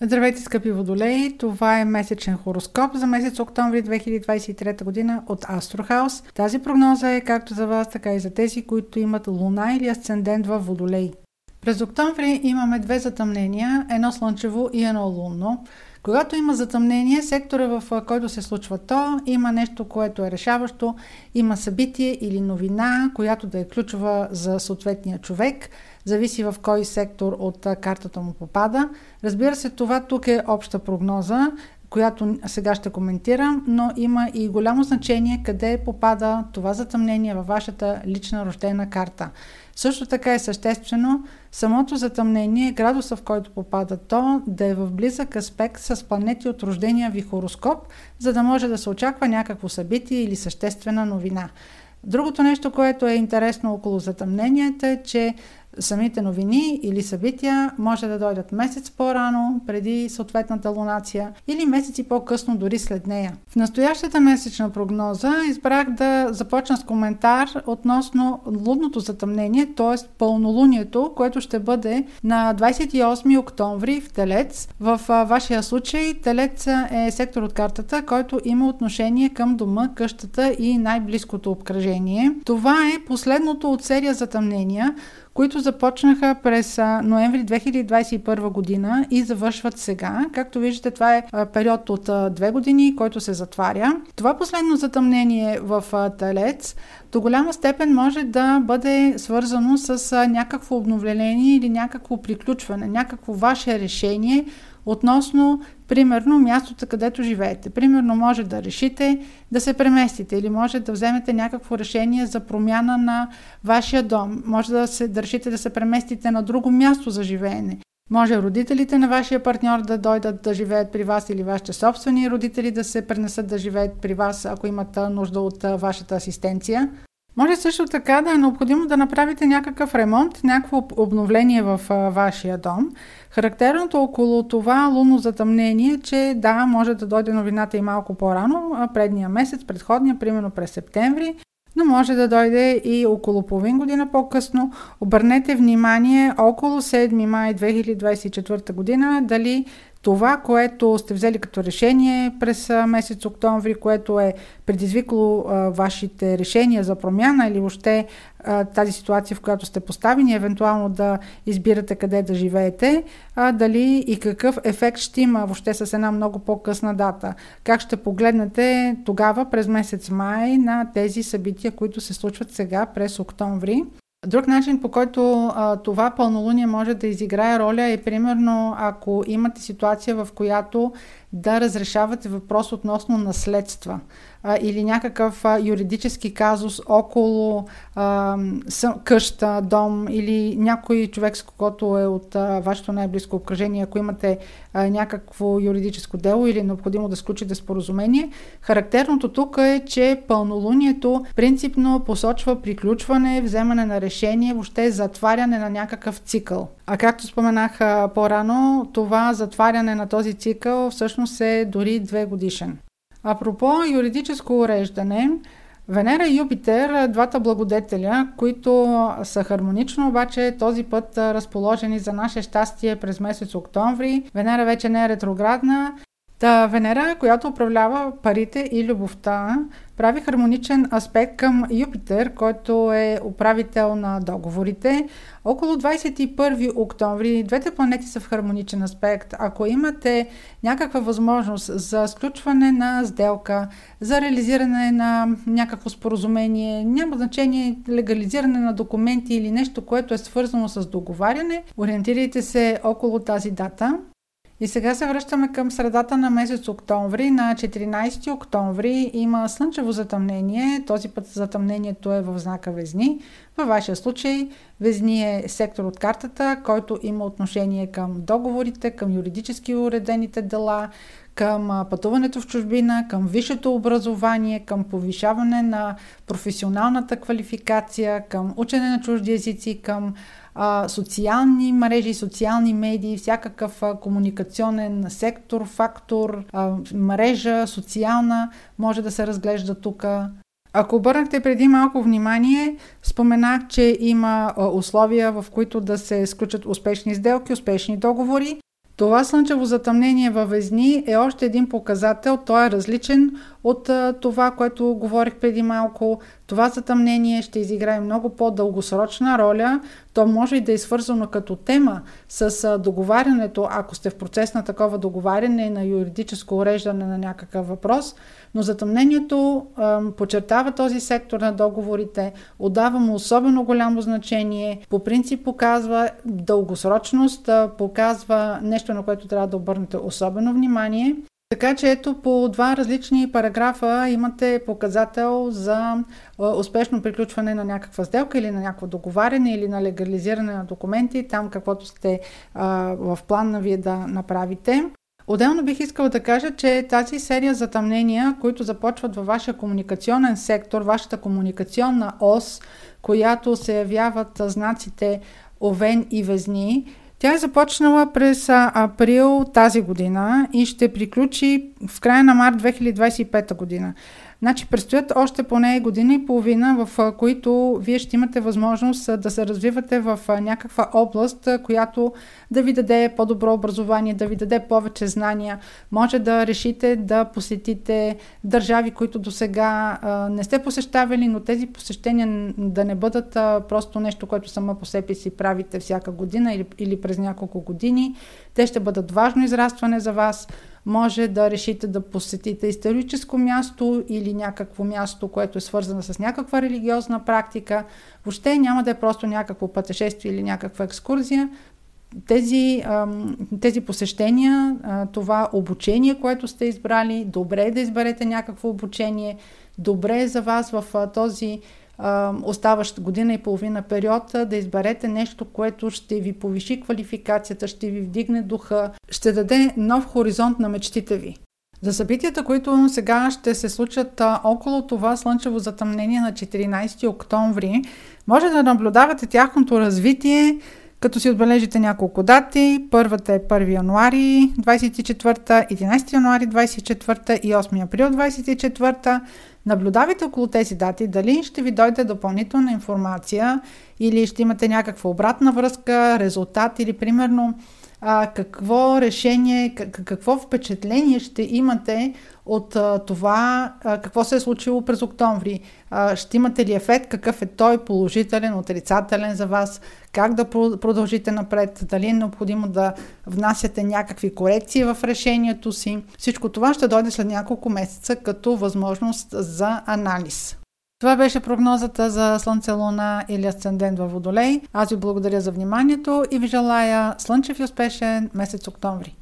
Здравейте, скъпи водолеи! Това е месечен хороскоп за месец октомври 2023 година от Астрохаус. Тази прогноза е както за вас, така и за тези, които имат луна или асцендент в водолей. През октомври имаме две затъмнения, едно слънчево и едно лунно. Когато има затъмнение, сектора в който се случва то, има нещо, което е решаващо, има събитие или новина, която да е ключова за съответния човек, зависи в кой сектор от картата му попада. Разбира се, това тук е обща прогноза, която сега ще коментирам, но има и голямо значение къде попада това затъмнение във вашата лична рождена карта. Също така е съществено самото затъмнение, градуса в който попада то, да е в близък аспект с планети от рождения ви хороскоп, за да може да се очаква някакво събитие или съществена новина. Другото нещо, което е интересно около затъмнението е, че самите новини или събития може да дойдат месец по-рано, преди съответната лунация или месеци по-късно, дори след нея. В настоящата месечна прогноза избрах да започна с коментар относно лунното затъмнение, т.е. пълнолунието, което ще бъде на 28 октомври в Телец. В вашия случай Телец е сектор от картата, който има отношение към дома, къщата и най-близкото обкръжение. Това е последното от серия затъмнения, които започнаха през ноември 2021 година и завършват сега. Както виждате, това е период от две години, който се затваря. Това последно затъмнение в Талец до голяма степен може да бъде свързано с някакво обновление или някакво приключване, някакво ваше решение относно, примерно, мястото, където живеете. Примерно, може да решите да се преместите или може да вземете някакво решение за промяна на вашия дом. Може да, се, да решите да се преместите на друго място за живеене. Може родителите на вашия партньор да дойдат да живеят при вас или вашите собствени родители да се пренесат да живеят при вас, ако имат нужда от вашата асистенция. Може също така да е необходимо да направите някакъв ремонт, някакво обновление в вашия дом. Характерното около това лунно затъмнение е, че да, може да дойде новината и малко по-рано, предния месец, предходния, примерно през септември, но може да дойде и около половин година по-късно. Обърнете внимание около 7 май 2024 година дали това, което сте взели като решение през месец октомври, което е предизвикало а, вашите решения за промяна или а, тази ситуация, в която сте поставени, евентуално да избирате къде да живеете, дали и какъв ефект ще има въобще с една много по-късна дата. Как ще погледнете тогава през месец май на тези събития, които се случват сега през октомври. Друг начин, по който а, това пълнолуние може да изиграе роля е примерно ако имате ситуация, в която да разрешавате въпрос относно наследства а, или някакъв а, юридически казус около а, съ, къща, дом или някой човек, с когото е от а, вашето най-близко обкръжение, ако имате а, някакво юридическо дело или е необходимо да сключите споразумение. Характерното тук е, че пълнолунието принципно посочва приключване, вземане на решение, въобще затваряне на някакъв цикъл. А както споменах по-рано, това затваряне на този цикъл всъщност е дори две годишен. Апропо юридическо уреждане, Венера и Юпитер, двата благодетеля, които са хармонично, обаче този път разположени за наше щастие през месец октомври. Венера вече не е ретроградна. Та Венера, която управлява парите и любовта, прави хармоничен аспект към Юпитер, който е управител на договорите. Около 21 октомври двете планети са в хармоничен аспект. Ако имате някаква възможност за сключване на сделка, за реализиране на някакво споразумение, няма значение легализиране на документи или нещо, което е свързано с договаряне, ориентирайте се около тази дата. И сега се връщаме към средата на месец октомври. На 14 октомври има слънчево затъмнение. Този път затъмнението е в знака Везни. Във вашия случай Везни е сектор от картата, който има отношение към договорите, към юридически уредените дела, към пътуването в чужбина, към висшето образование, към повишаване на професионалната квалификация, към учене на чужди езици, към а, социални мрежи, социални медии, всякакъв а, комуникационен сектор, фактор, а, мрежа, социална, може да се разглежда тук. Ако обърнахте преди малко внимание, споменах, че има условия, в които да се сключат успешни сделки, успешни договори. Това слънчево затъмнение във Везни е още един показател. Той е различен от това, което говорих преди малко. Това затъмнение ще изиграе много по-дългосрочна роля. То може и да е свързано като тема с договарянето, ако сте в процес на такова договаряне на юридическо уреждане на някакъв въпрос. Но затъмнението подчертава този сектор на договорите, отдава му особено голямо значение. По принцип показва дългосрочност, показва нещо, на което трябва да обърнете особено внимание. Така че ето по два различни параграфа имате показател за успешно приключване на някаква сделка или на някакво договаряне или на легализиране на документи, там каквото сте а, в план на вие да направите. Отделно бих искала да кажа, че тази серия затъмнения, които започват във вашия комуникационен сектор, вашата комуникационна ос, която се явяват знаците Овен и Везни, тя е започнала през април тази година и ще приключи в края на март 2025 година. Значи предстоят още поне година и половина, в които вие ще имате възможност да се развивате в някаква област, която да ви даде по-добро образование, да ви даде повече знания. Може да решите да посетите държави, които до сега не сте посещавали, но тези посещения да не бъдат просто нещо, което само по себе си правите всяка година или през няколко години. Те ще бъдат важно израстване за вас може да решите да посетите историческо място или някакво място, което е свързано с някаква религиозна практика. Въобще няма да е просто някакво пътешествие или някаква екскурзия. Тези, тези посещения, това обучение, което сте избрали, добре е да изберете някакво обучение, добре е за вас в този оставащ година и половина период да изберете нещо, което ще ви повиши квалификацията, ще ви вдигне духа, ще даде нов хоризонт на мечтите ви. За събитията, които сега ще се случат около това слънчево затъмнение на 14 октомври, може да наблюдавате тяхното развитие, като си отбележите няколко дати. Първата е 1 януари 24, 11 януари 24 и 8 април 24. Наблюдавайте около тези дати дали ще ви дойде допълнителна информация или ще имате някаква обратна връзка, резултат или примерно а, какво решение, какво впечатление ще имате от а, това, а, какво се е случило през октомври. А, ще имате ли ефект, какъв е той, положителен, отрицателен за вас, как да продължите напред, дали е необходимо да внасяте някакви корекции в решението си. Всичко това ще дойде след няколко месеца като възможност за анализ. Това беше прогнозата за Слънце, Луна или Асцендент във Водолей. Аз ви благодаря за вниманието и ви желая слънчев и успешен месец октомври.